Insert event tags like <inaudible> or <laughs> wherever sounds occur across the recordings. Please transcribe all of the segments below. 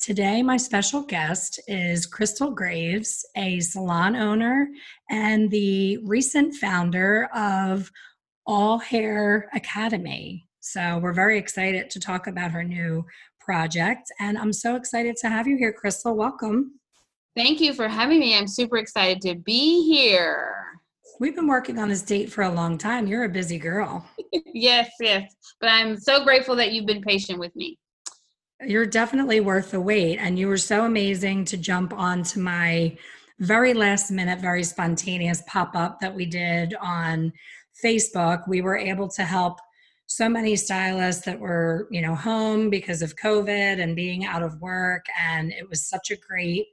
Today, my special guest is Crystal Graves, a salon owner and the recent founder of All Hair Academy. So, we're very excited to talk about her new project. And I'm so excited to have you here, Crystal. Welcome. Thank you for having me. I'm super excited to be here. We've been working on this date for a long time. You're a busy girl. <laughs> yes, yes. But I'm so grateful that you've been patient with me. You're definitely worth the wait. And you were so amazing to jump onto my very last minute, very spontaneous pop up that we did on Facebook. We were able to help so many stylists that were, you know, home because of COVID and being out of work. And it was such a great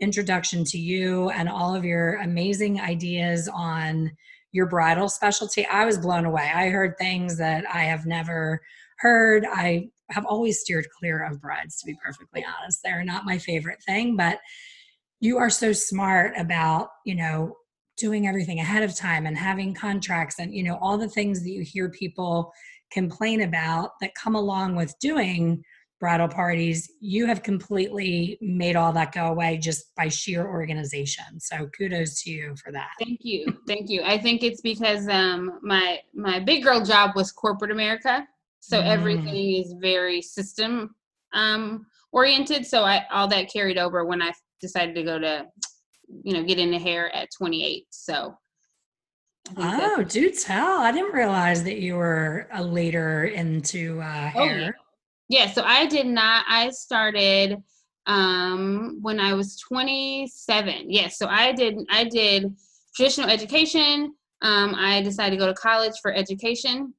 introduction to you and all of your amazing ideas on your bridal specialty. I was blown away. I heard things that I have never heard. I have always steered clear of brides, to be perfectly honest. They're not my favorite thing, but you are so smart about, you know, doing everything ahead of time and having contracts and, you know, all the things that you hear people complain about that come along with doing bridal parties. You have completely made all that go away just by sheer organization. So kudos to you for that. Thank you. Thank you. I think it's because um, my my big girl job was corporate America so mm. everything is very system um, oriented. So I all that carried over when I decided to go to, you know, get into hair at 28. So. Oh, do tell! I didn't realize that you were a later into uh, hair. Oh, yeah. yeah, so I did not. I started um, when I was 27. Yes, yeah, so I did. I did traditional education. Um, I decided to go to college for education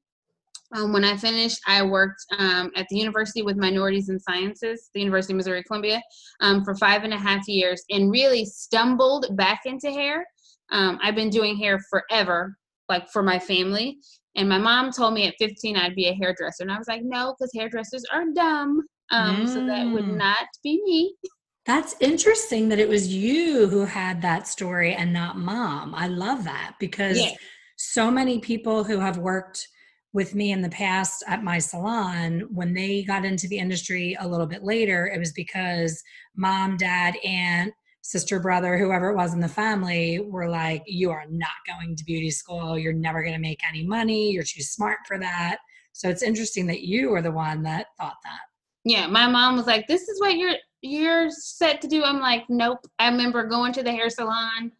um, when I finished, I worked um, at the University with Minorities in Sciences, the University of Missouri Columbia, um, for five and a half years and really stumbled back into hair. Um, I've been doing hair forever, like for my family. And my mom told me at 15 I'd be a hairdresser. And I was like, no, because hairdressers are dumb. Mm. So that would mm. not be me. That's interesting that it was you who had that story and not mom. I love that because yeah. so many people who have worked – with me in the past at my salon when they got into the industry a little bit later it was because mom dad aunt sister brother whoever it was in the family were like you are not going to beauty school. You're never going to make any money. You're too smart for that. So it's interesting that you were the one that thought that. Yeah my mom was like this is what you're you're set to do. I'm like nope. I remember going to the hair salon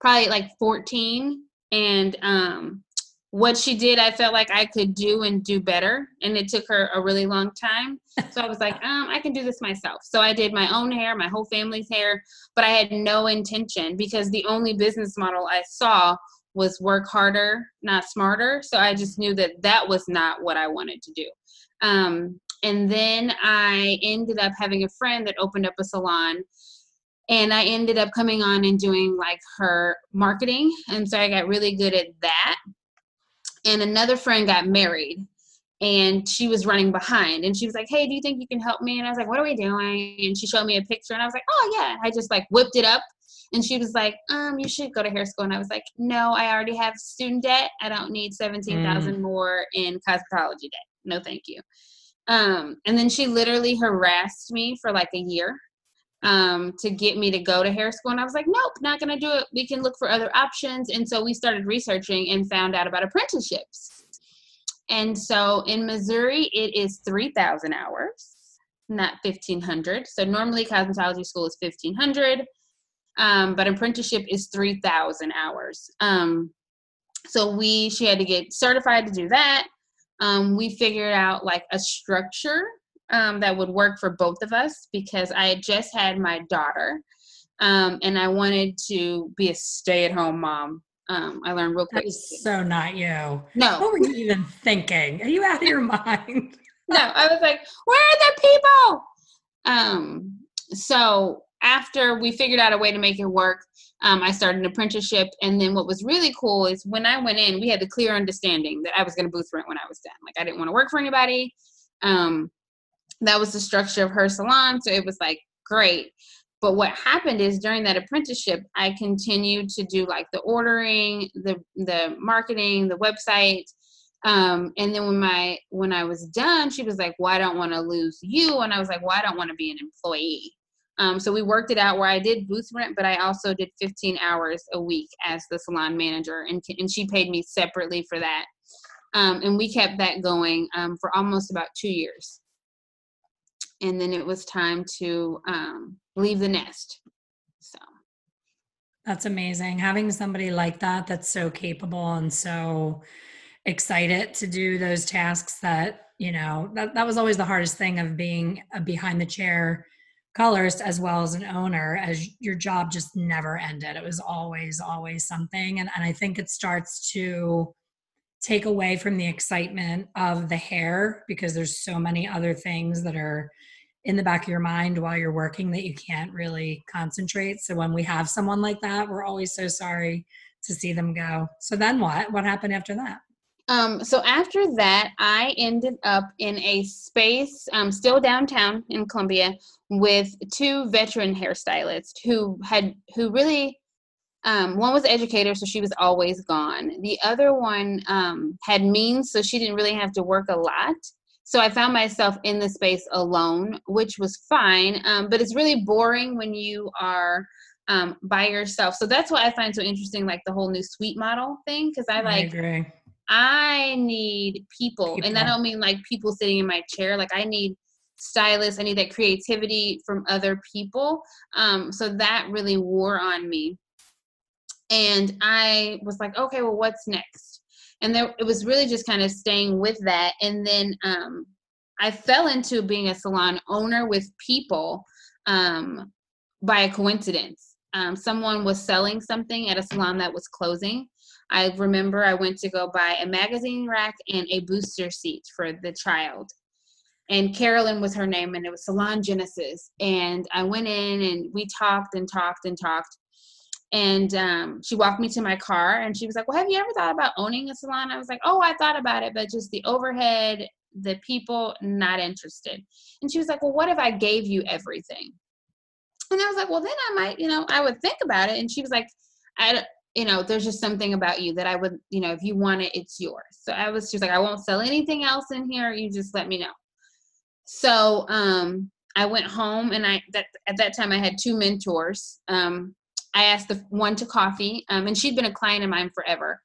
probably like 14 and um what she did i felt like i could do and do better and it took her a really long time. So i was like <laughs> um i can do this myself. So i did my own hair my whole family's hair but i had no intention because the only business model i saw was work harder not smarter. So i just knew that that was not what i wanted to do. Um, and then i ended up having a friend that opened up a salon and I ended up coming on and doing like her marketing. And so I got really good at that and another friend got married and she was running behind and she was like hey do you think you can help me? And i was like what are we doing? And she showed me a picture and i was like oh yeah. I just like whipped it up and she was like um you should go to hair school. And i was like no i already have student debt. I don't need 17000 mm. more in cosmetology debt. No thank you. Um and then she literally harassed me for like a year um, to get me to go to hair school. And I was like, nope, not going to do it. We can look for other options. And so we started researching and found out about apprenticeships. And so in Missouri, it is 3,000 hours, not 1,500. So normally cosmetology school is 1,500, um, but apprenticeship is 3,000 hours. Um, so we, she had to get certified to do that. Um, we figured out like a structure um, that would work for both of us because I had just had my daughter um, and I wanted to be a stay at home mom. Um, I learned real quick. That is so not you. No. What were you even thinking? Are you out of your mind? <laughs> no, I was like, where are the people? Um, so after we figured out a way to make it work, um, I started an apprenticeship. And then what was really cool is when I went in, we had the clear understanding that I was going to booth rent when I was done. Like I didn't want to work for anybody. Um, that was the structure of her salon. So it was like great. But what happened is during that apprenticeship, I continued to do like the ordering, the the marketing, the website. Um, and then when my when I was done, she was like, "Well, I don't want to lose you," and I was like, "Well, I don't want to be an employee." Um, so we worked it out where I did booth rent, but I also did 15 hours a week as the salon manager, and and she paid me separately for that. Um, and we kept that going um, for almost about two years. And then it was time to um, leave the nest. So that's amazing. Having somebody like that that's so capable and so excited to do those tasks that, you know, that, that was always the hardest thing of being a behind the chair colorist as well as an owner as your job just never ended it was always always something and, and i think it starts to take away from the excitement of the hair because there's so many other things that are in the back of your mind while you're working that you can't really concentrate. So when we have someone like that, we're always so sorry to see them go. So then what? What happened after that? Um, so after that, I ended up in a space, um, still downtown in Columbia, with two veteran hairstylists who had who really um, one was an educator, so she was always gone. The other one um, had means, so she didn't really have to work a lot. So I found myself in the space alone, which was fine, um, but it's really boring when you are um, by yourself. So that's what I find so interesting, like the whole new suite model thing, because I like. I agree. I need people, people, and I don't mean like people sitting in my chair. Like I need stylists. I need that creativity from other people. Um, so that really wore on me and i was like okay well what's next? And there it was really just kind of staying with that. And then um, i fell into being a salon owner with people um, by a coincidence. Um, someone was selling something at a salon that was closing. I remember i went to go buy a magazine rack and a booster seat for the child. And carolyn was her name and it was salon genesis. And i went in and we talked and talked and talked and um, she walked me to my car and she was like well have you ever thought about owning a salon? I was like oh i thought about it but just the overhead the people not interested. And she was like well what if i gave you everything? And i was like well then i might you know i would think about it. And she was like i you know there's just something about you that i would you know if you want it it's yours. So i was just like i won't sell anything else in here you just let me know. So um i went home and i that at that time i had two mentors um I asked the one to coffee, um, and she'd been a client of mine forever,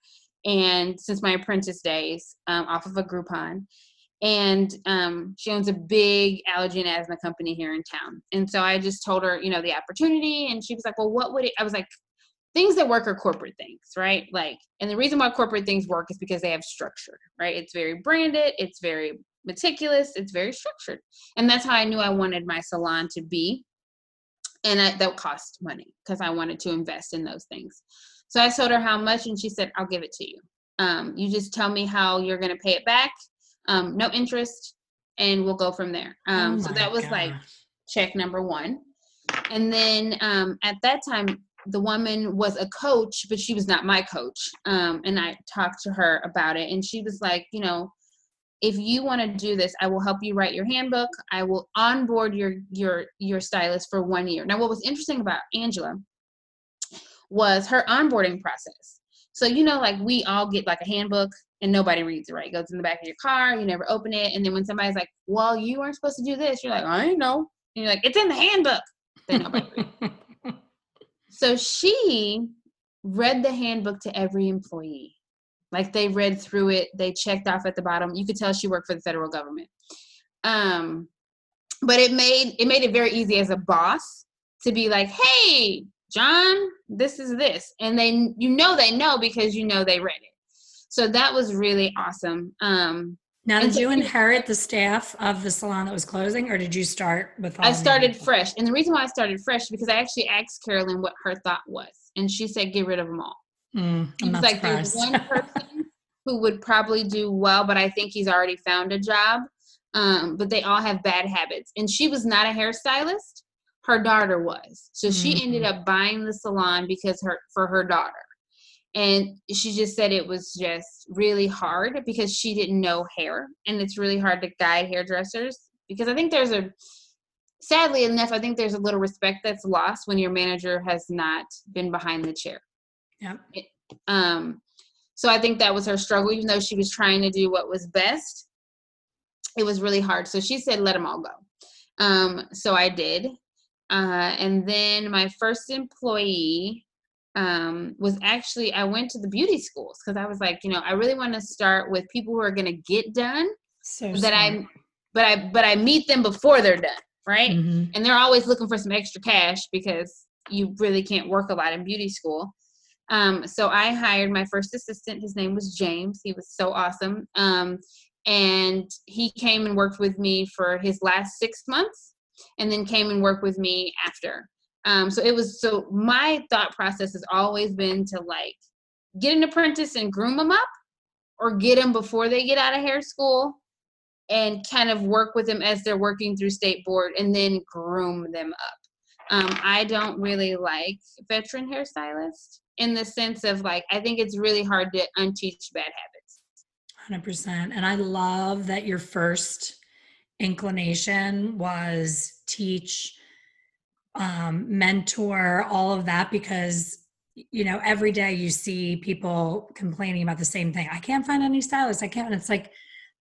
and since my apprentice days, um, off of a Groupon, and um, she owns a big allergy and asthma company here in town. And so I just told her, you know, the opportunity, and she was like, "Well, what would it?" I was like, "Things that work are corporate things, right? Like, and the reason why corporate things work is because they have structure, right? It's very branded, it's very meticulous, it's very structured, and that's how I knew I wanted my salon to be." And I, that cost money because I wanted to invest in those things. So I told her how much, and she said, "I'll give it to you. Um, you just tell me how you're going to pay it back, um, no interest, and we'll go from there." Um, oh so that was gosh. like check number one. And then um, at that time, the woman was a coach, but she was not my coach. Um, and I talked to her about it, and she was like, you know, if you want to do this i will help you write your handbook. I will onboard your your your stylist for one year. Now what was interesting about angela was her onboarding process. So you know like we all get like a handbook and nobody reads it right? It goes in the back of your car you never open it and then when somebody's like well you aren't supposed to do this you're like i know. And you're like it's in the handbook. Then nobody reads <laughs> so she read the handbook to every employee like they read through it, they checked off at the bottom. You could tell she worked for the federal government. Um, but it made it made it very easy as a boss to be like, "Hey, John, this is this," and they you know they know because you know they read it. So that was really awesome. Um, now, did you inherit the staff of the salon that was closing, or did you start with? I started fresh, and the reason why I started fresh because I actually asked Carolyn what her thought was, and she said, "Get rid of them all." Mm, like, surprised. there's one <laughs> person who would probably do well, but I think he's already found a job. Um, but they all have bad habits. And she was not a hairstylist, her daughter was. So she Mhm. ended up buying the salon because her for her daughter. And she just said it was just really hard because she didn't know hair and it's really hard to guide hairdressers because I think there's a sadly enough I think there's a little respect that's lost when your manager has not been behind the chair. Yep. Um, so I think that was her struggle, even though she was trying to do what was best. It was really hard. So she said, let them all go. Um, so I did. Uh, and then my first employee um, was actually, I went to the beauty schools because I was like, you know, I really want to start with people who are going to get done So that I, but I, but I meet them before they're done. Right hmm and they're always looking for some extra cash because you really can't work a lot in beauty school. Um, so I hired my first assistant. His name was James. He was so awesome. Um, and he came and worked with me for his last six months and then came and worked with me after. Um, so it was so my thought process has always been to like get an apprentice and groom them up or get them before they get out of hair school and kind of work with them as they're working through state board and then groom them up. Um, I don't really like veteran hairstylists in the sense of like, I think it's really hard to unteach bad habits. 100%. And I love that your first inclination was teach, um, mentor, all of that, because, you know, every day you see people complaining about the same thing. I can't find any stylists. I can't. And it's like,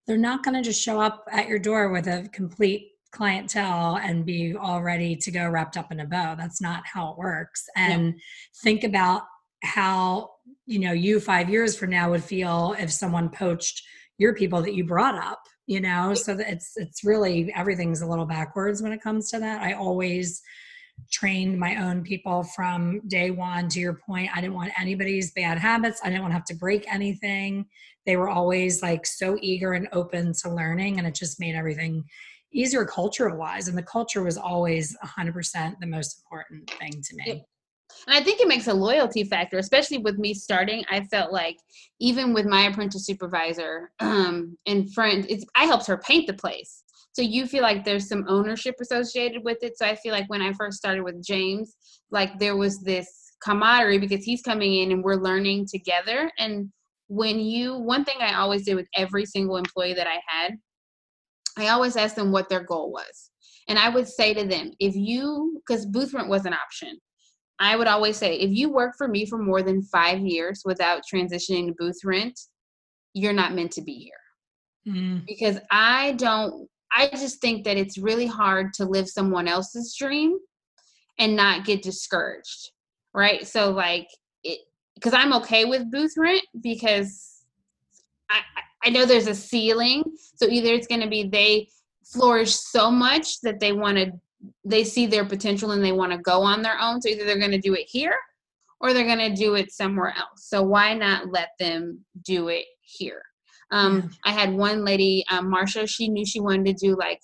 they're not going to just show up at your door with a complete clientele and be all ready to go wrapped up in a bow. That's not how it works. And think about how you know you five years from now would feel if someone poached your people that you brought up you know? So that it's it's really everything's a little backwards when it comes to that. I always trained my own people from day one. To your point i didn't want anybody's bad habits. I didn't want to have to break anything. They were always like so eager and open to learning and it just made everything easier culture wise and the culture was always 100% the most important thing to me. And I think it makes a loyalty factor, especially with me starting. I felt like even with my apprentice supervisor um, and friend, it's I helped her paint the place. So you feel like there's some ownership associated with it. So I feel like when I first started with James, like there was this camaraderie because he's coming in and we're learning together. And when you, one thing I always did with every single employee that I had, I always asked them what their goal was. And I would say to them, if you, because booth rent was an option, I would always say, if you work for me for more than five years without transitioning to booth rent, you're not meant to be here. Mm, Because I don't, I just think that it's really hard to live someone else's dream and not get discouraged. Right. So, like, it, because I'm okay with booth rent because I, I- I know there's a ceiling. So either it's going to be they flourish so much that they want to they see their potential and they want to go on their own. So either they're going to do it here or they're going to do it somewhere else. So why not let them do it here? Um, I had one lady, um, Marsha, she knew she wanted to do like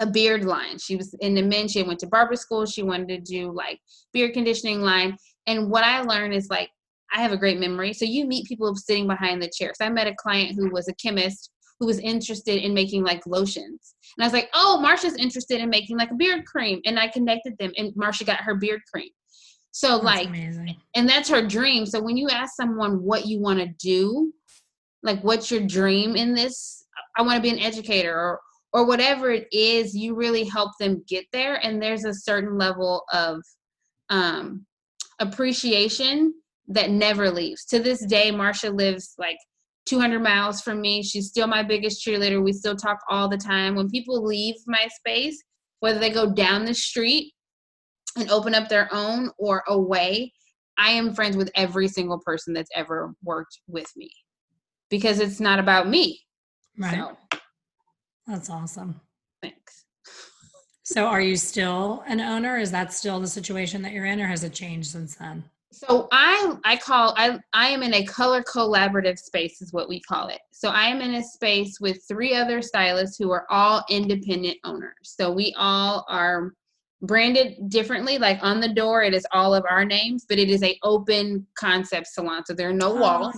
a beard line. She was in the men, she went to barber school. She wanted to do like beard conditioning line. And what I learned is like, I have a great memory. So you meet people sitting behind the chair. So I met a client who was a chemist who was interested in making like lotions. And I was like, oh, Marsha's interested in making like a beard cream. And I connected them and Marsha got her beard cream. So that's like amazing. and that's her dream. So when you ask someone what you want to do, like what's your dream in this? I want to be an educator or or whatever it is, you really help them get there. And there's a certain level of um, appreciation that never leaves. To this day, Marsha lives like 200 miles from me. She's still my biggest cheerleader. We still talk all the time. When people leave my space, whether they go down the street and open up their own or away, I am friends with every single person that's ever worked with me because it's not about me. Right. So, That's awesome. thanks. So are you still an owner? Is that still the situation that you're in or has it changed since then? So I I call I I am in a color collaborative space is what we call it. So I am in a space with three other stylists who are all independent owners. So we all are branded differently like on the door it is all of our names but it is a open concept salon so there are no Oh, walls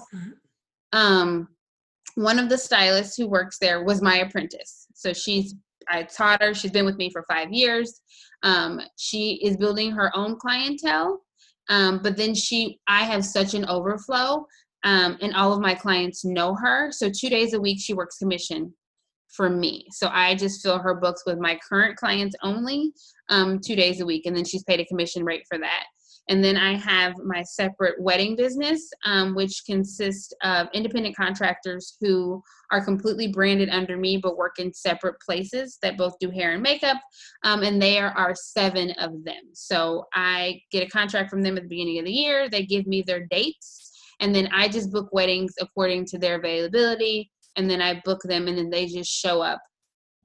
um one of the stylists who works there was my apprentice so she's I taught her. She's been with me for five years. Um, she is building her own clientele. Um, but then she, I have such an overflow, um, and all of my clients know her. So two days a week, she works commission for me. So I just fill her books with my current clients only, um, two days a week, and then she's paid a commission rate for that. And then I have my separate wedding business, um, which consists of independent contractors who are completely branded under me but work in separate places that both do hair and makeup. Um, and there are seven of them. So I get a contract from them at the beginning of the year. They give me their dates. And then I just book weddings according to their availability. And then I book them and then they just show up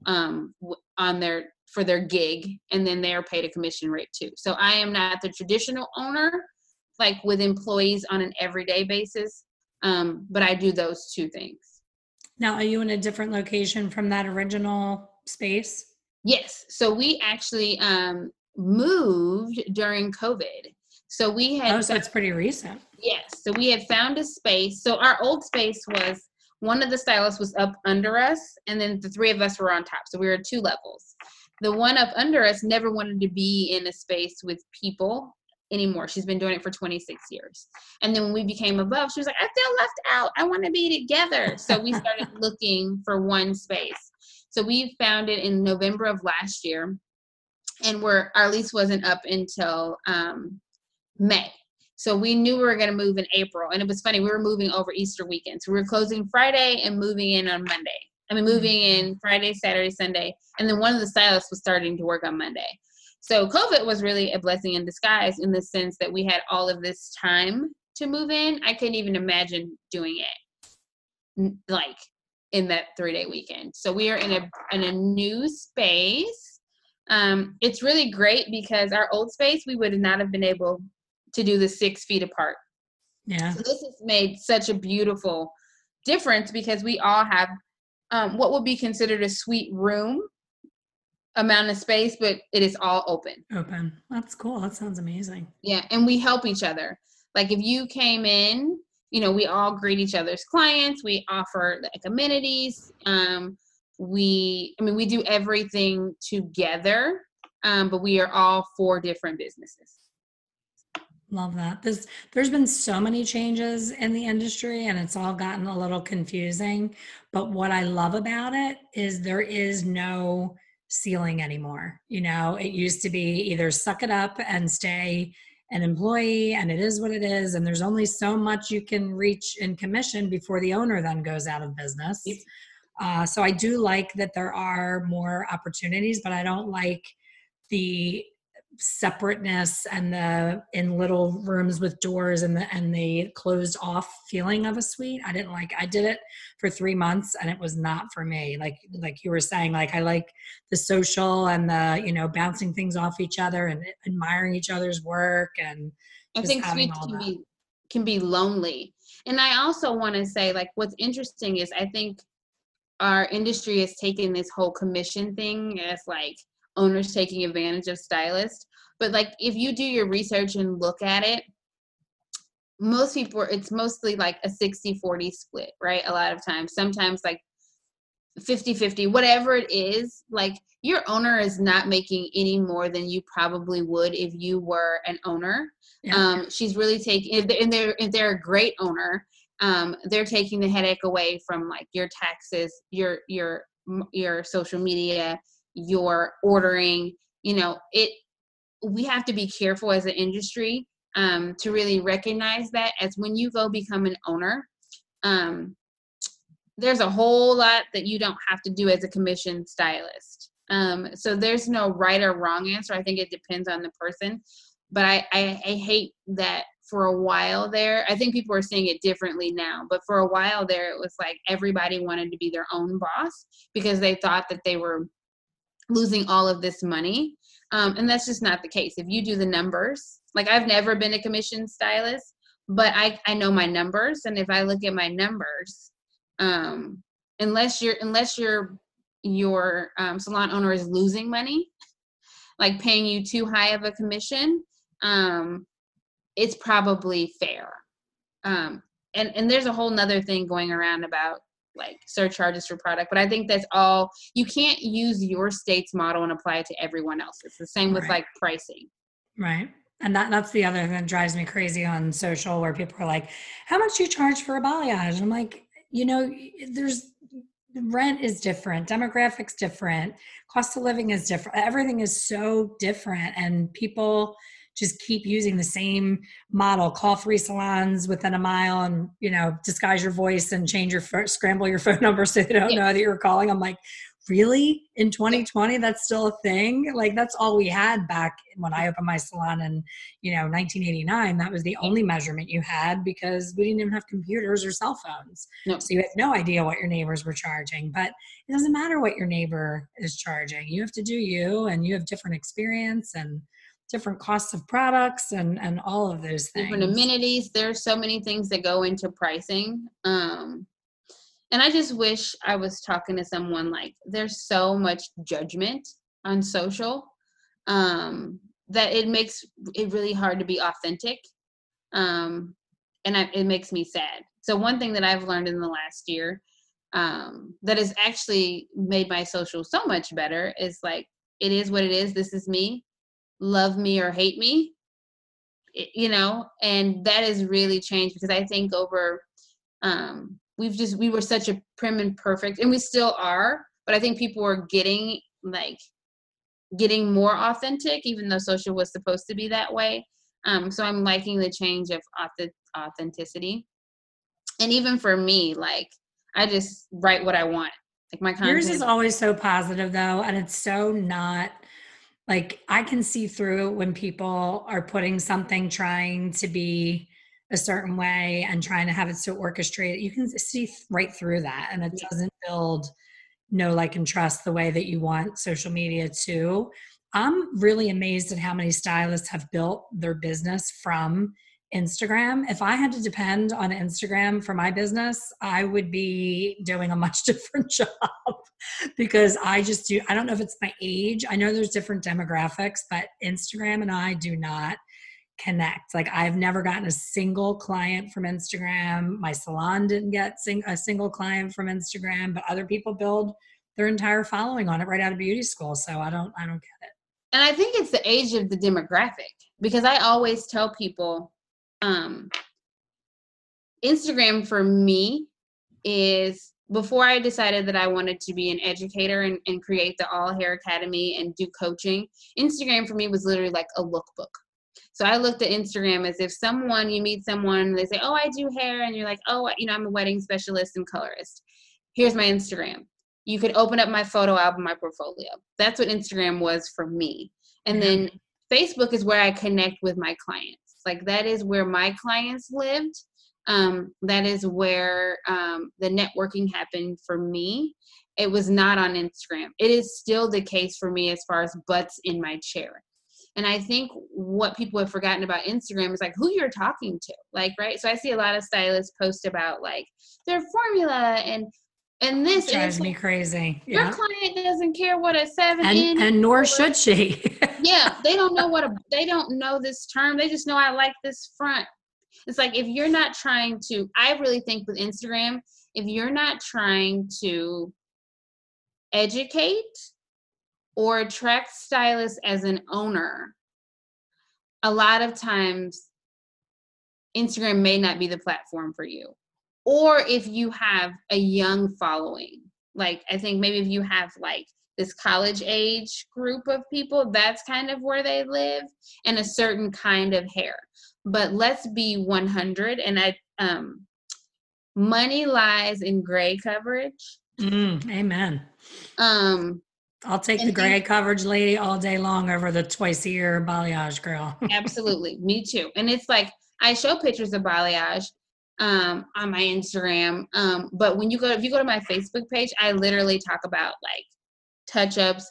um, on their for their gig and then they are paid a commission rate too. So I am not the traditional owner like with employees on an everyday basis, um, but I do those two things. Now, are you in a different location from that original space? Yes. So we actually um, moved during COVID. So we had. Oh, so it's pretty recent. Yes. So we had found a space. So our old space was one of the stylists was up under us, and then the three of us were on top. So we were two levels the one up under us never wanted to be in a space with people anymore. She's been doing it for 26 years. And then when we became above, she was like, I feel left out. I want to be together. So we started <laughs> looking for one space. So we found it in November of last year. And we're, our lease wasn't up until um, May. So we knew we were going to move in April. And it was funny, we were moving over Easter weekend. So we were closing Friday and moving in on Monday. I mean, moving in Friday, Saturday, Sunday, and then one of the stylists was starting to work on Monday. So COVID was really a blessing in disguise in the sense that we had all of this time to move in. I couldn't even imagine doing it like in that three day weekend. So we are in a in a new space. Um, it's really great because our old space we would not have been able to do the six feet apart. Yeah. So this has made such a beautiful difference because we all have um, what would be considered a suite room amount of space, but it is all open. Open. That's cool. That sounds amazing. Yeah, and we help each other. Like if you came in, you know, we all greet each other's clients. We offer like amenities. Um, we, I mean, we do everything together, um, but we are all four different businesses. Love that. There's there's been so many changes in the industry and it's all gotten a little confusing. But what I love about it is there is no ceiling anymore. You know, it used to be either suck it up and stay an employee and it is what it is and there's only so much you can reach in commission before the owner then goes out of business. Uh, so I do like that there are more opportunities, but I don't like the separateness and the in little rooms with doors and the and the closed off feeling of a suite. I didn't like i did it for three months and it was not for me. Like like you were saying like i like the social and the you know bouncing things off each other and admiring each other's work and i think suites can be can be lonely. And i also want to say like what's interesting is i think our industry has taken this whole commission thing as like owners taking advantage of stylists. But like if you do your research and look at it, most people it's mostly like a 60 40 split, right? A lot of times. Sometimes like 50 50, whatever it is, like your owner is not making any more than you probably would if you were an owner. Yeah. Um, she's really taking, if they're, if they're a great owner, um, they're taking the headache away from like your taxes, your, your, your social media, you're ordering you know it we have to be careful as an industry um, to really recognize that as when you go become an owner um, there's a whole lot that you don't have to do as a commission stylist. Um, so there's no right or wrong answer. I think it depends on the person. But I, I, I hate that for a while there i think people are seeing it differently now but for a while there it was like everybody wanted to be their own boss because they thought that they were losing all of this money. Um, and that's just not the case. If you do the numbers, like I've never been a commission stylist, but I, I know my numbers. And if I look at my numbers, um, unless you're, unless your, your um, salon owner is losing money, like paying you too high of a commission, um, it's probably fair. Um, and, and there's a whole nother thing going around about like surcharges for product. But I think that's all you can't use your state's model and apply it to everyone else. It's the same with Right. like pricing. Right. And that, that's the other thing that drives me crazy on social where people are like, how much do you charge for a balayage? And I'm like, you know, there's rent is different, demographics different, cost of living is different. Everything is so different. And people just keep using the same model, call three salons within a mile and, you know, disguise your voice and change your, pho- scramble your <laughs> phone number so they don't Yeah. know that you're calling. I'm like, really? In 2020 that's still a thing? Like that's all we had back when i opened my salon in you know 1989 that was the only measurement you had because we didn't even have computers or cell phones. No. so you had no idea what your neighbors were charging but it doesn't matter what your neighbor is charging. You have to do you and you have different experience and different costs of products and and all of those things different amenities. There's so many things that go into pricing. Um, and I just wish I was talking to someone like there's so much judgment on social um, that it makes it really hard to be authentic. Um, and I, it makes me sad. So one thing that I've learned in the last year um, that has actually made my social so much better is like it is what it is. This is me. Love me or hate me it- you know and that has really changed because i think over um we've just we were such a prim and perfect and we still are but i think people are getting like getting more authentic even though social was supposed to be that way um so i'm liking the change of auth- authenticity. And even for me like i just write what i want like my content Yours is always so positive though, and it's so not like I can see through when people are putting something trying to be a certain way and trying to have it so orchestrated. You can see right through that, and it doesn't build know, like, and trust the way that you want social media to. I'm really amazed at how many stylists have built their business from Instagram. If I had to depend on Instagram for my business, I would be doing a much <laughs> different job because I just do. I don't know if it's my age. I know there's different demographics, but Instagram and I do not connect. Like I've never gotten a single client from Instagram. My salon didn't get sing- a single client from Instagram, but other people build their entire following on it right out of beauty school. So I don't I don't get it. and I think it's the age of the demographic because I always tell people um Instagram for me is before I decided that I wanted to be an educator and, and create the All Hair Academy and do coaching, Instagram for me was literally like a lookbook. So I looked at Instagram as if someone, you meet someone, they say, Oh, I do hair. And you're like, Oh, you know, I'm a wedding specialist and colorist. Here's my Instagram. You could open up my photo album, my portfolio. That's what Instagram was for me. And then Facebook is where I connect with my clients. Like that is where my clients lived. Um, that is where um, the networking happened for me. It was not on Instagram. It is still the case for me as far as butts in my chair. And I think what people have forgotten about Instagram is like who you're talking to. Like, right? So I see a lot of stylists post about like their formula and and this It drives me like, crazy. your Yeah. client doesn't care what a seven And in and nor should she. yeah they don't know what a <laughs> they don't know this term they just know i like this front it's like if you're not trying to i really think with instagram if you're not trying to educate or attract stylists as an owner a lot of times instagram may not be the platform for you or if you have a young following. Like i think maybe if you have like this college age group of people that's kind of where they live and a certain kind of hair. But let's be 100 and i um money lies in gray coverage. Mm, amen. um I'll take And the gray coverage lady all day long over the twice a year balayage girl. <laughs> absolutely. Me too. And it's like i show pictures of balayage um on my instagram. Um but when you go if you go to my facebook page i literally talk about like touch ups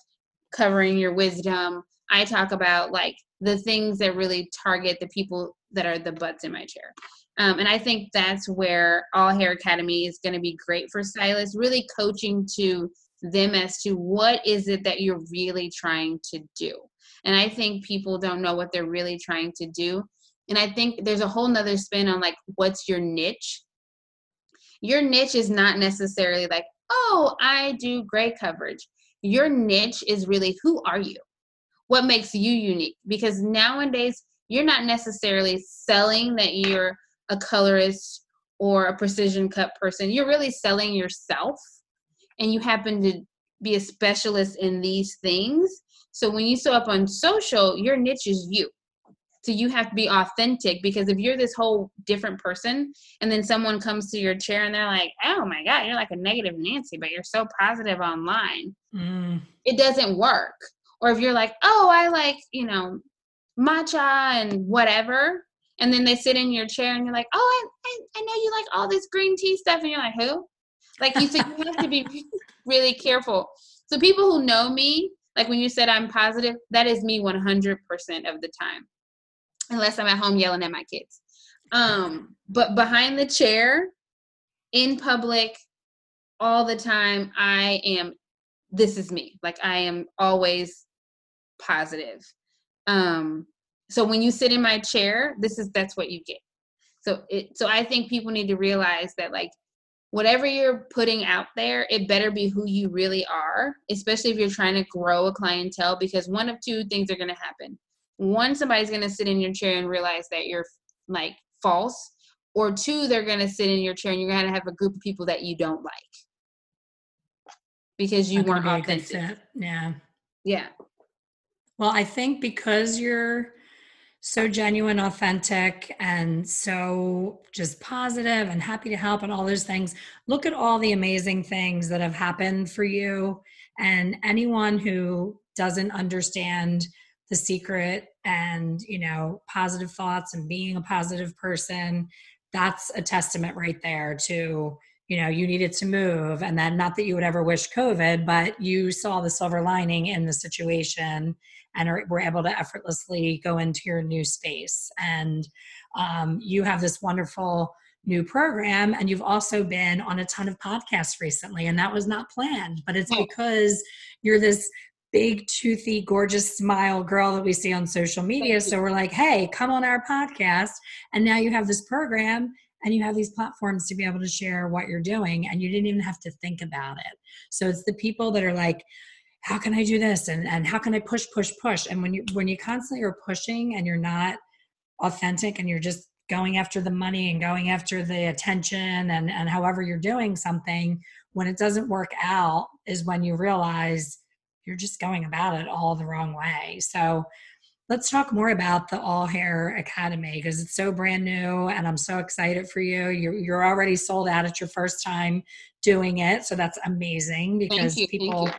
covering your wisdom. I talk about like the things that really target the people that are the butts in my chair. Um, and i think that's where all hair academy is going to be great for stylists really coaching to them as to what is it that you're really trying to do. And i think people don't know what they're really trying to do and i think there's a whole nother spin on like what's your niche Your niche is not necessarily like, oh, I do gray coverage. Your niche is really who are you? What makes you unique? Because nowadays, you're not necessarily selling that you're a colorist or a precision cut person. You're really selling yourself and you happen to be a specialist in these things. So when you show up on social, your niche is you. So you have to be authentic because if you're this whole different person and then someone comes to your chair and they're like, oh my God, you're like a negative Nancy, but you're so positive online, mm. it doesn't work. Or if you're like, oh, I like, you know, matcha and whatever, and then they sit in your chair and you're like, oh, I, I, I know you like all this green tea stuff. And you're like, who? Like you said, you have to be <laughs> really careful. So people who know me, like when you said I'm positive, that is me 100% of the time, unless I'm at home yelling at my kids. Um, but behind the chair, in public, all the time, I am. This is me. Like I am always positive. Um, so when you sit in my chair, this is that's what you get. So it. So I think people need to realize that like whatever you're putting out there, it better be who you really are, especially if you're trying to grow a clientele, because one of two things are going to happen. One, somebody's going to sit in your chair and realize that you're like false, or two, they're going to sit in your chair and you're going to have a group of people that you don't like because you weren't authentic. Yeah. Yeah. Well, I think because you're so genuine, authentic, and so just positive and happy to help and all those things. Look at all the amazing things that have happened for you. And anyone who doesn't understand the secret and, you know, positive thoughts and being a positive person, that's a testament right there to you know you needed to move and then not that you would ever wish covid but you saw the silver lining in the situation and are, were able to effortlessly go into your new space. And um, you have this wonderful new program, and you've also been on a ton of podcasts recently, and that was not planned, but it's because you're this big, toothy, gorgeous smile girl that we see on social media. So we're like, hey, come on our podcast. And now you have this program and you have these platforms to be able to share what you're doing and you didn't even have to think about it so it's the people that are like how can I do this and and how can I push push push and when you when you constantly are pushing and you're not authentic and you're just going after the money and going after the attention and and however you're doing something when it doesn't work out is when you realize you're just going about it all the wrong way. So let's talk more about the all hair academy because it's so brand new and i'm so excited for you. You're, you're already sold out at your first time doing it so that's amazing because you, people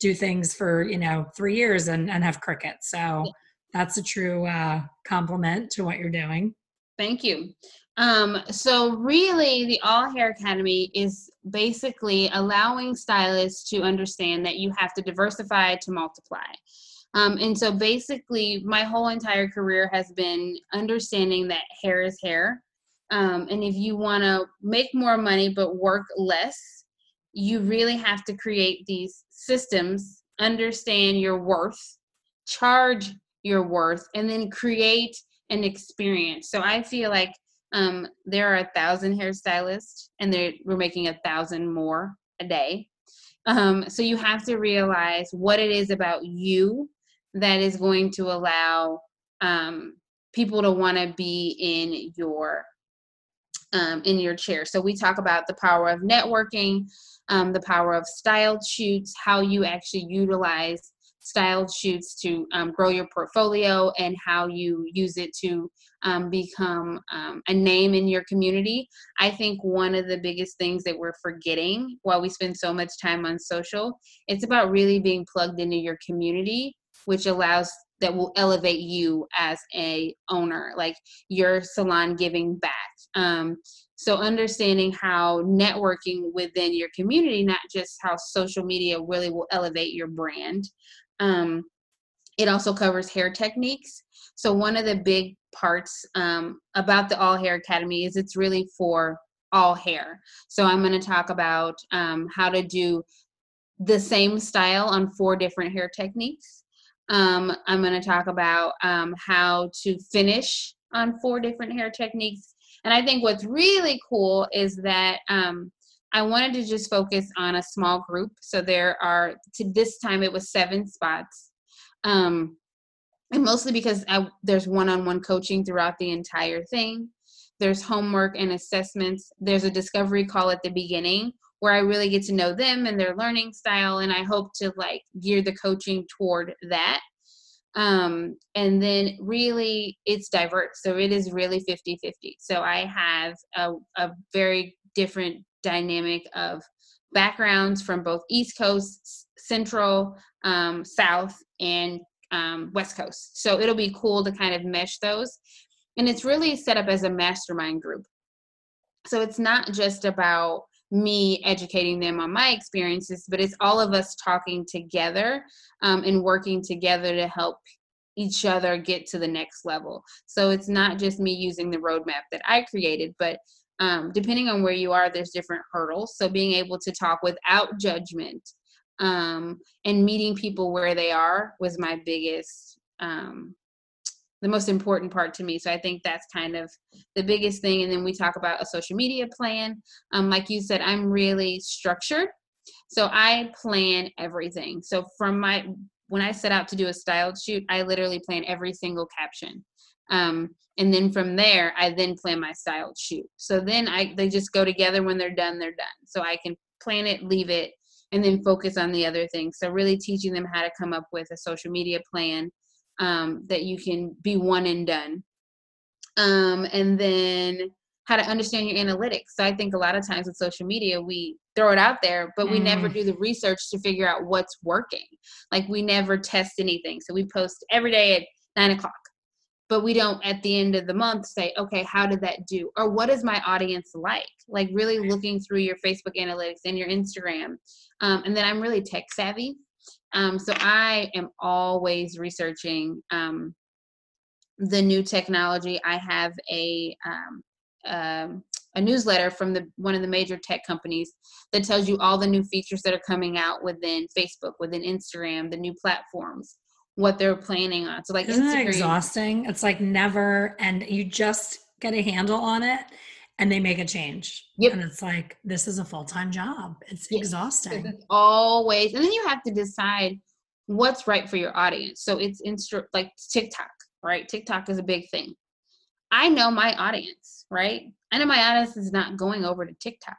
do things for you know three years and, and have crickets. So that's a true uh, compliment to what you're doing. Thank you um, so really the all hair academy is basically allowing stylists to understand that you have to diversify to multiply um, and so basically my whole entire career has been understanding that hair is hair um, and if you want to make more money but work less you really have to create these systems, understand your worth, charge your worth, and then create an experience. So I feel like um, there are a thousand hairstylists, and we're making a thousand more a day. Um, so you have to realize what it is about you that is going to allow um, people to want to be in your um, in your chair. So we talk about the power of networking, um, the power of styled shoots, how you actually utilize styled shoots to um, grow your portfolio, and how you use it to um, become um, a name in your community. I think one of the biggest things that we're forgetting while we spend so much time on social, it's about really being plugged into your community, which allows that will elevate you as a owner like your salon giving back um, so understanding how networking within your community, not just how social media really will elevate your brand. Um, it also covers hair techniques. So one of the big parts um, about the All Hair Academy is it's really for all hair. So I'm going to talk about um, how to do the same style on four different hair techniques. Um, I'm going to talk about um, how to finish on four different hair techniques And I think what's really cool is that um, I wanted to just focus on a small group. So there are, to this time, it was seven spots. Um, and mostly because I, there's one on one coaching throughout the entire thing. There's homework and assessments. There's a discovery call at the beginning where I really get to know them and their learning style. And I hope to like gear the coaching toward that. Um, and then really it's diverse. So it is really 50 50. So I have a, a very different dynamic of backgrounds from both East Coast, Central, um, South, and um, West Coast. So it'll be cool to kind of mesh those. And it's really set up as a mastermind group. So it's not just about me educating them on my experiences, but it's all of us talking together um, and working together to help each other get to the next level. So it's not just me using the roadmap that I created, but um, depending on where you are, there's different hurdles. So being able to talk without judgment um, and meeting people where they are was my biggest um, the most important part to me. So i think that's kind of the biggest thing. And then we talk about a social media plan. Um, like you said i'm really structured. So i plan everything. So from my when i set out to do a styled shoot i literally plan every single caption um, and then from there i then plan my styled shoot so then i they just go together when they're done they're done so i can plan it leave it and then focus on the other things. So really teaching them how to come up with a social media plan um, that you can be one and done. Um, and then how to understand your analytics. So I think a lot of times with social media, we throw it out there, but we mm. never do the research to figure out what's working. Like we never test anything. So we post every day at nine o'clock but we don't at the end of the month say okay how did that do? Or what is my audience like? Like really looking through your facebook analytics and your instagram um, and then i'm really tech savvy um, so i am always researching um, the new technology. I have a um, um, a newsletter from the one of the major tech companies that tells you all the new features that are coming out within facebook within instagram the new platforms what they're planning on. So like Isn't Instagram, exhausting? It's like never and you just get a handle on it and they make a change. Yep. And it's like this is a full-time job. It's yes. exhausting. It's always and then you have to decide what's right for your audience. So it's instru- like TikTok, right? TikTok is a big thing. I know my audience, right? I know my audience is not going over to TikTok.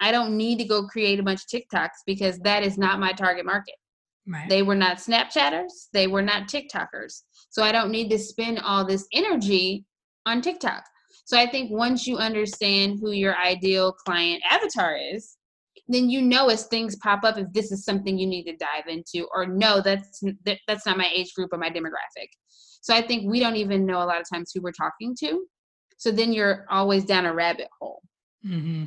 I don't need to go create a bunch of TikToks because that is not my target market. Right. They were not Snapchatters. They were not TikTokers. So I don't need to spend all this energy on TikTok. So I think once you understand who your ideal client avatar is, then you know as things pop up if this is something you need to dive into or no that's that's not my age group or my demographic so i think we don't even know a lot of times who we're talking to so then you're always down a rabbit hole mm-hmm.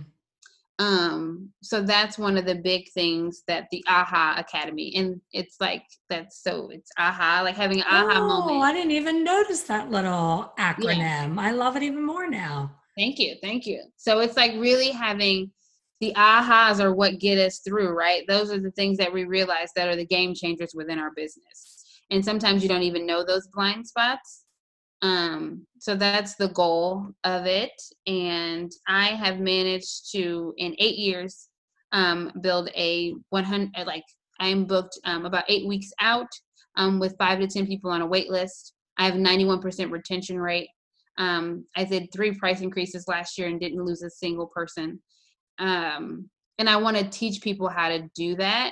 Um, so that's one of the big things that the AHA Academy, and it's like that's so it's AHA, like having an AHA moment. oh, moment. I didn't even notice that little acronym. Yeah. I love it even more now. Thank you, thank you. So it's like really having the ahas are what get us through, right? Those are the things that we realize that are the game changers within our business. And sometimes you don't even know those blind spots um, so that's the goal of it. And I have managed to, in eight years, um, build a 100, like I'm booked um, about eight weeks out um, with five to 10 people on a wait list. I have 91% retention rate. Um, I did three price increases last year and didn't lose a single person. Um, and I want to teach people how to do that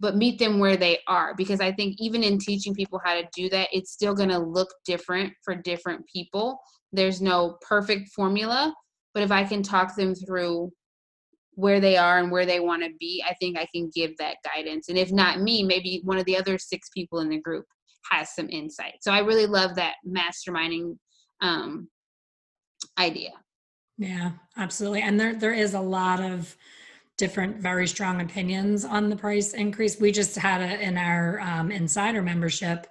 but meet them where they are because i think even in teaching people how to do that it's still going to look different for different people. There's no perfect formula but if i can talk them through where they are and where they want to be i think i can give that guidance. And if not me maybe one of the other six people in the group has some insight. So i really love that masterminding um, idea. Yeah absolutely. And there there is a lot of different very strong opinions on the price increase. We just had it in our um, insider membership.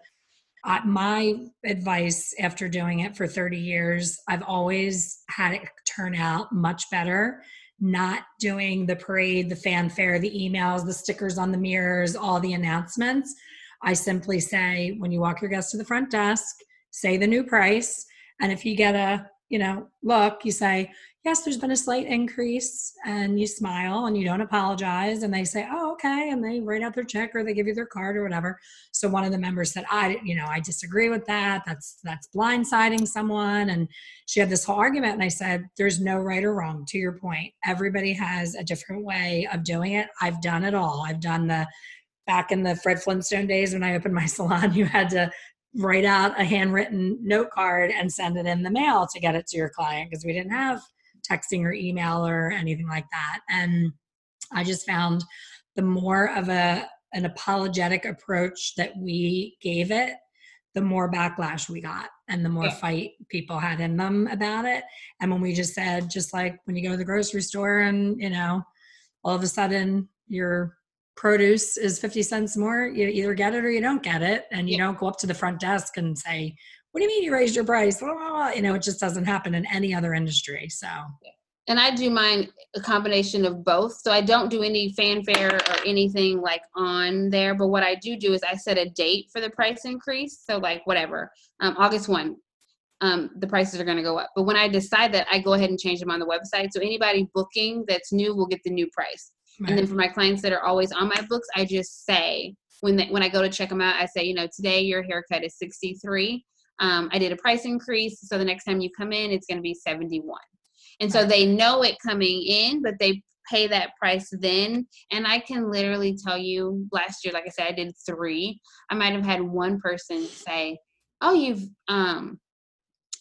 Uh, my advice after doing it for 30 years, I've always had it turn out much better. Not doing the parade, the fanfare, the emails, the stickers on the mirrors, all the announcements. I simply say, when you walk your guest to the front desk, say the new price. And if you get a you know, look, you say, yes, there's been a slight increase, and you smile and you don't apologize, and they say, oh, okay, and they write out their check or they give you their card or whatever. So one of the members said, I, you know, I disagree with that. That's that's blindsiding someone, and she had this whole argument, and I said, there's no right or wrong. To your point, everybody has a different way of doing it. I've done it all. I've done the back in the Fred Flintstone days when I opened my <laughs> salon, you had to write out a handwritten note card and send it in the mail to get it to your client because we didn't have texting or email or anything like that. And I just found the more of a an apologetic approach that we gave it, the more backlash we got and the more yeah. fight people had in them about it. And when we just said, just like when you go to the grocery store and, you know, all of a sudden your produce is 50 cents more, you either get it or you don't get it. And you yeah. don't go up to the front desk and say, what do you mean you raised your price? You know, it just doesn't happen in any other industry. So, and I do mine a combination of both. So I don't do any fanfare or anything like on there. But what I do do is I set a date for the price increase. So like whatever, um, August one, um, the prices are going to go up. But when I decide that, I go ahead and change them on the website. So anybody booking that's new will get the new price. Right. And then for my clients that are always on my books, I just say when they, when I go to check them out, I say, you know, today your haircut is 63. Um, I did a price increase, so the next time you come in, it's going to be 71. And so they know it coming in, but they pay that price then. And I can literally tell you, last year, like I said, I did three. I might have had one person say, "Oh, you've um,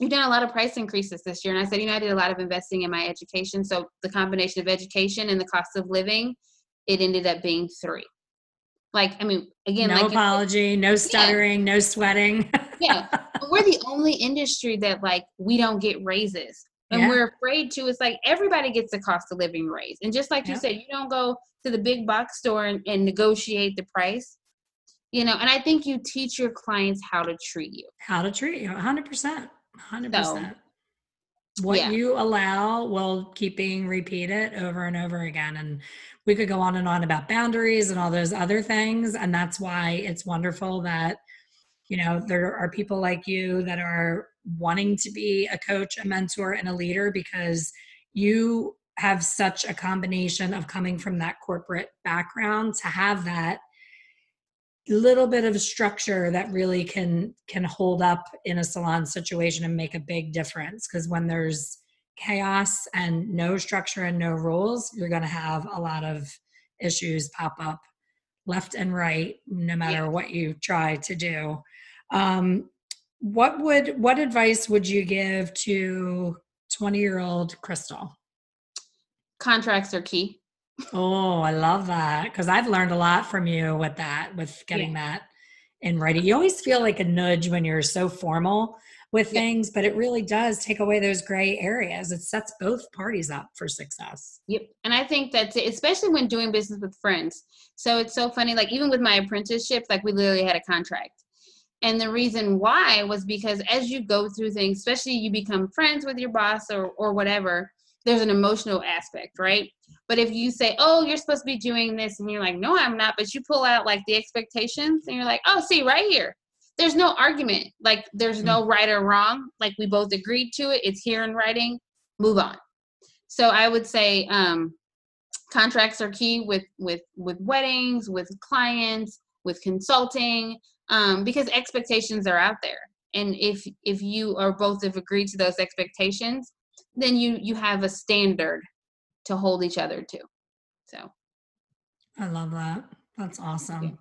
you've done a lot of price increases this year. And I said, you know, I did a lot of investing in my education. So the combination of education and the cost of living, it ended up being three. Like, I mean, again, no like apology, no stuttering, yeah. no sweating. yeah. <laughs> We're the only industry that like we don't get raises. And yeah. we're afraid to. It's like everybody gets a cost of living raise. And just like yeah. you said, you don't go to the big box store and, and negotiate the price you know and i think you teach your clients how to treat you how to treat you 100% 100%. So, what yeah. you allow will keep being repeated over and over again. And we could go on and on about boundaries and all those other things. And that's why it's wonderful that, you know, there are people like you that are wanting to be a coach, a mentor, and a leader because you have such a combination of coming from that corporate background to have that little bit of structure that really can can hold up in a salon situation and make a big difference because when there's chaos and no structure and no rules you're going to have a lot of issues pop up left and right no matter yeah. what you try to do um, what would what advice would you give to 20 year old Chrystal contracts are key Oh, I love that because I've learned a lot from you with that, with getting yeah. that in writing. You always feel like a nudge when you're so formal with yeah. things, but it really does take away those gray areas. It sets both parties up for success. Yep. And I think that especially when doing business with friends. So it's so funny, like even with my apprenticeship, like we literally had a contract. And the reason why was because as you go through things, especially you become friends with your boss or, or whatever, there's an emotional aspect, right? But if you say, oh, you're supposed to be doing this, and you're like, no, I'm not, but you pull out like the expectations and you're like, oh, see, right here. There's no argument. Like, there's no mm. right or wrong. Like, we both agreed to it. It's here in writing. Move on. So I would say um, contracts are key with with with weddings, with clients, with consulting, um, because expectations are out there. And if if you or both have agreed to those expectations, then you you have a standard to hold each other to so i love that that's awesome.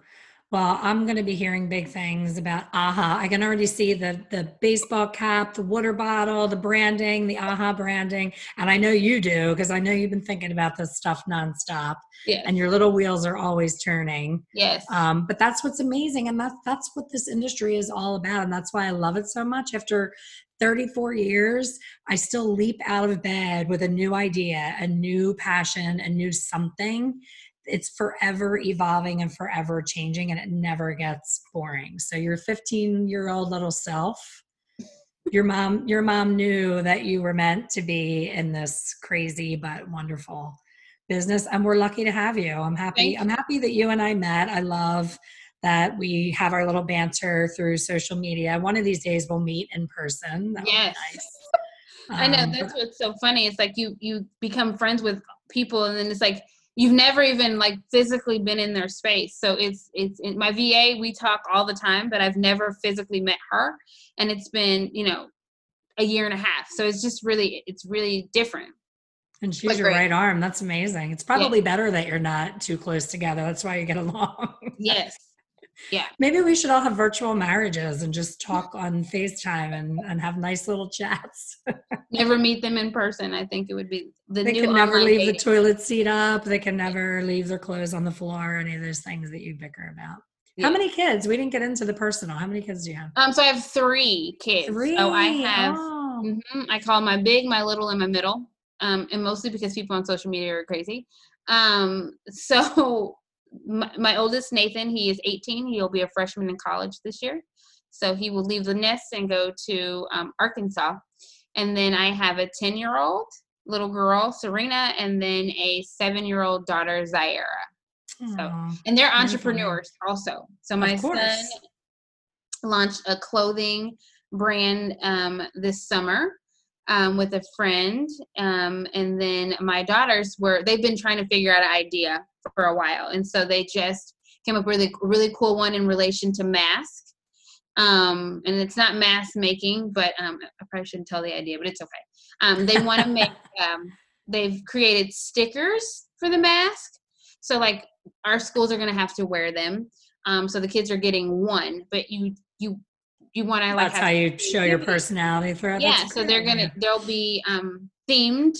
Well i'm going to be hearing big things about aha i can already see the the baseball cap the water bottle the branding the aha branding and i know you do because i know you've been thinking about this stuff nonstop yes. and your little wheels are always turning yes um, but that's what's amazing and that's that's what this industry is all about and that's why i love it so much after 34 years, I still leap out of bed with a new idea, a new passion, a new something. It's forever evolving and forever changing, and it never gets boring. So, your 15 year old little self, your mom, your mom knew that you were meant to be in this crazy but wonderful business, and we're lucky to have you. I'm happy. I'm happy that you and I met. I love that we have our little banter through social media. One of these days we'll meet in person. That yes. Nice. I know Um, that's what's so funny. It's like you you become friends with people, and then it's like you've never even like physically been in their space. So it's it's in my VA. We talk all the time, but I've never physically met her, and it's been you know a year and a half. So it's just really it's really different. And she's But your great. right arm. That's amazing. It's probably better that you're not too close together. That's why you get along. <laughs> Yes. Yeah. Maybe we should all have virtual marriages and just talk on FaceTime and, and have nice little chats. <laughs> Never meet them in person. I think it would be the they new can never leave the toilet seat up. They can never leave their clothes on the floor, any of those things that you bicker about. How many kids? We didn't get into the personal. How many kids do you have? Um. So I have three kids. Three. Oh, I have. Oh. Mhm. I call my big, my little, and my middle. Um, and mostly because people on social media are crazy. Um, <laughs> so my, my oldest Nathan, he is 18. He'll be a freshman in college this year. So he will leave the nest and go to um, Arkansas. And then I have a 10 year old little girl, Serena, and then a seven year old daughter, Zaira. Aw. And they're entrepreneurs also. So my son launched a clothing brand um, this summer um, with a friend. Um, and then my daughters were, they've been trying to figure out an idea for a while. And so they just came up with a really cool one in relation to mask. Um, and it's not mask making, but um, I probably shouldn't tell the idea, but it's okay. Um, they want to <laughs> make, um, they've created stickers for the mask. So like our schools are going to have to wear them. Um, so the kids are getting one, but you you you want to like That's how you show your personality through it. Yeah, so they're gonna they'll be um, themed,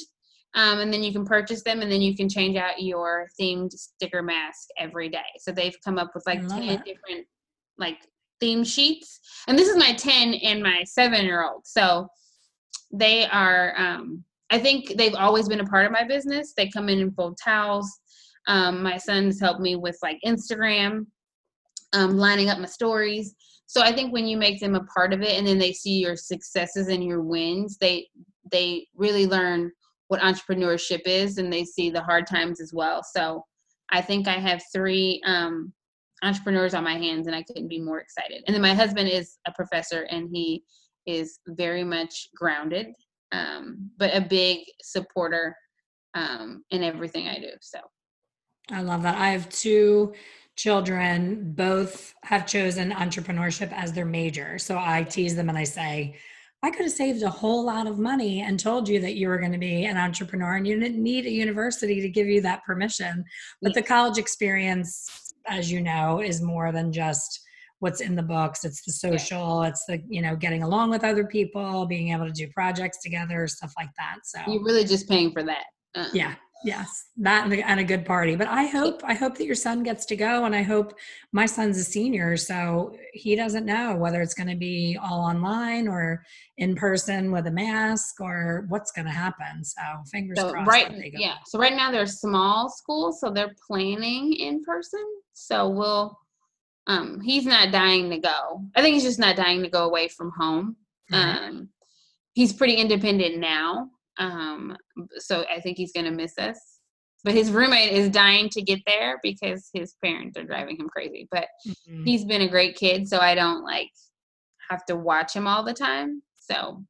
um, and then you can purchase them, and then you can change out your themed sticker mask every day. So they've come up with like ten it. different like theme sheets, and this is my ten and my seven year old. So they are. Um, I think they've always been a part of my business. They come in and fold towels. Um, my son's helped me with like Instagram, um, lining up my stories. So I think when you make them a part of it, and then they see your successes and your wins, they they really learn what entrepreneurship is, and they see the hard times as well. So I think I have three um, entrepreneurs on my hands, and I couldn't be more excited. And then my husband is a professor, and he is very much grounded, um, but a big supporter um, in everything I do. So I love that. I have two children, both have chosen entrepreneurship as their major. So I tease them and I say, I could have saved a whole lot of money and told you that you were going to be an entrepreneur and you didn't need a university to give you that permission. But the college experience, as you know, is more than just what's in the books. It's the social, it's the, you know, getting along with other people, being able to do projects together, stuff like that. So you're really just paying for that. Uh, yeah yes that and a, good party but i hope i hope that your son gets to go and i hope my son's a senior so he doesn't know whether it's going to be all online or in person with a mask or what's going to happen so fingers So crossed right, they go. yeah. So right now they're small schools, so they're planning in person. So we'll. Um, he's not dying to go. I think he's just not dying to go away from home. Right. Um, he's pretty independent now. Um, so I think he's gonna miss us. But his roommate is dying to get there because his parents are driving him crazy. But Mhm. he's been a great kid, so I don't like have to watch him all the time. So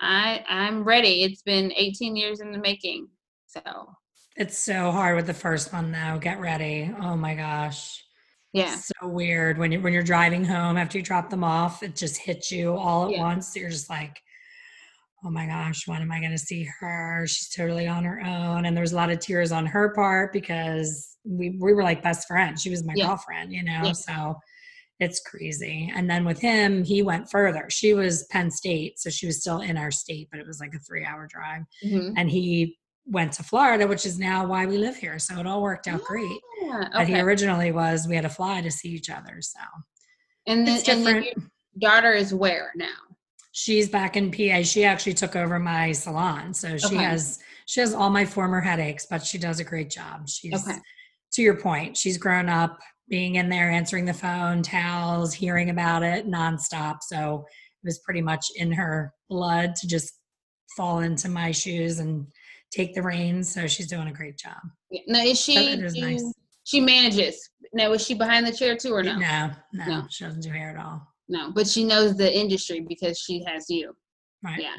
I I'm ready. It's been 18 years in the making. So it's so hard with the first one though get ready oh my gosh yeah. so weird when you when you're driving home after you drop them off it just hits you all at Yeah. once you're just like oh my gosh when am i going to see her? She's totally on her own. And there's a lot of tears on her part because we we were like best friends. She was my Yeah. girlfriend you know Yeah. so it's crazy. And then with him he went further. She was penn state so she was still in our state but it was like a three hour drive. Mhm. and he went to florida which is now why we live here so it all worked out great. Yeah, but he originally was we had to fly to see each other so And it's and your daughter is where now? She's back in pa she actually took over my salon so she Okay. has she has all my former headaches but she does a great job she's Okay. to your point she's grown up being in there answering the phone towels hearing about it nonstop so it was pretty much in her blood to just fall into my shoes and take the reins so she's doing a great job Yeah. Now is she? is do- nice. She manages. Now is she behind the chair too, or no? no no, No. she doesn't do hair at all No, but she knows the industry because she has you. right Yeah.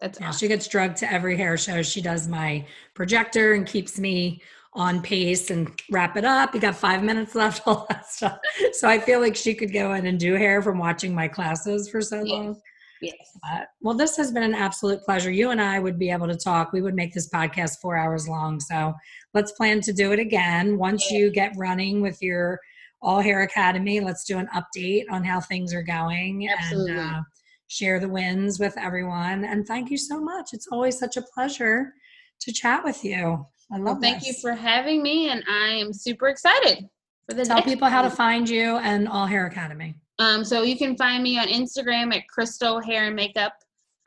That's Yeah, awesome. she gets drugged to every hair show. She does my projector and keeps me on pace and wrap it up. You got five minutes left, <laughs> all that stuff. So I feel like she could go in and do hair from watching my classes for so Yes. long. Yes. Uh, well, this has been an absolute pleasure. You and I would be able to talk. We would make this podcast four hours long. So let's plan to do it again. Once Yeah. you get running with your All Hair Academy, let's do an update on how things are going Absolutely. and uh, share the wins with everyone. And thank you so much. It's always such a pleasure to chat with you. I love Well, thank you for having me, and I am super excited for the Tell people how to find you and All Hair Academy. Um, so you can find me on Instagram at Chrystal Hair and Makeup,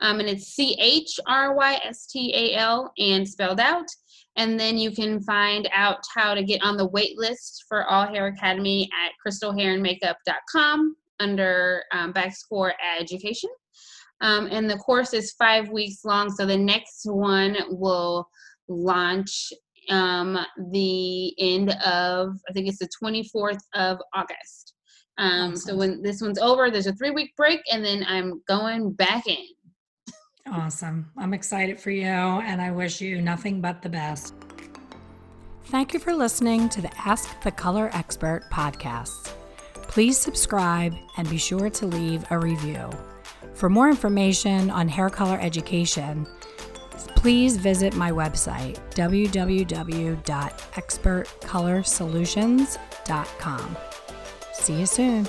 um, and it's C H R Y S T A L and spelled out. And then you can find out how to get on the wait list for All Hair Academy at chrystalhairandmakeup.com under um, backscore education. Um, and the course is five weeks long, so the next one will launch um, the end of, I think it's the 24th of August. Um, So when this one's over, there's a three week break, and then I'm going back in. Awesome. I'm excited for you and I wish you nothing but the best. Thank you for listening to the Ask the Color Expert podcast. Please subscribe and be sure to leave a review. For more information on hair color education, please visit my website www.expertcolorsolutions.com. See you soon.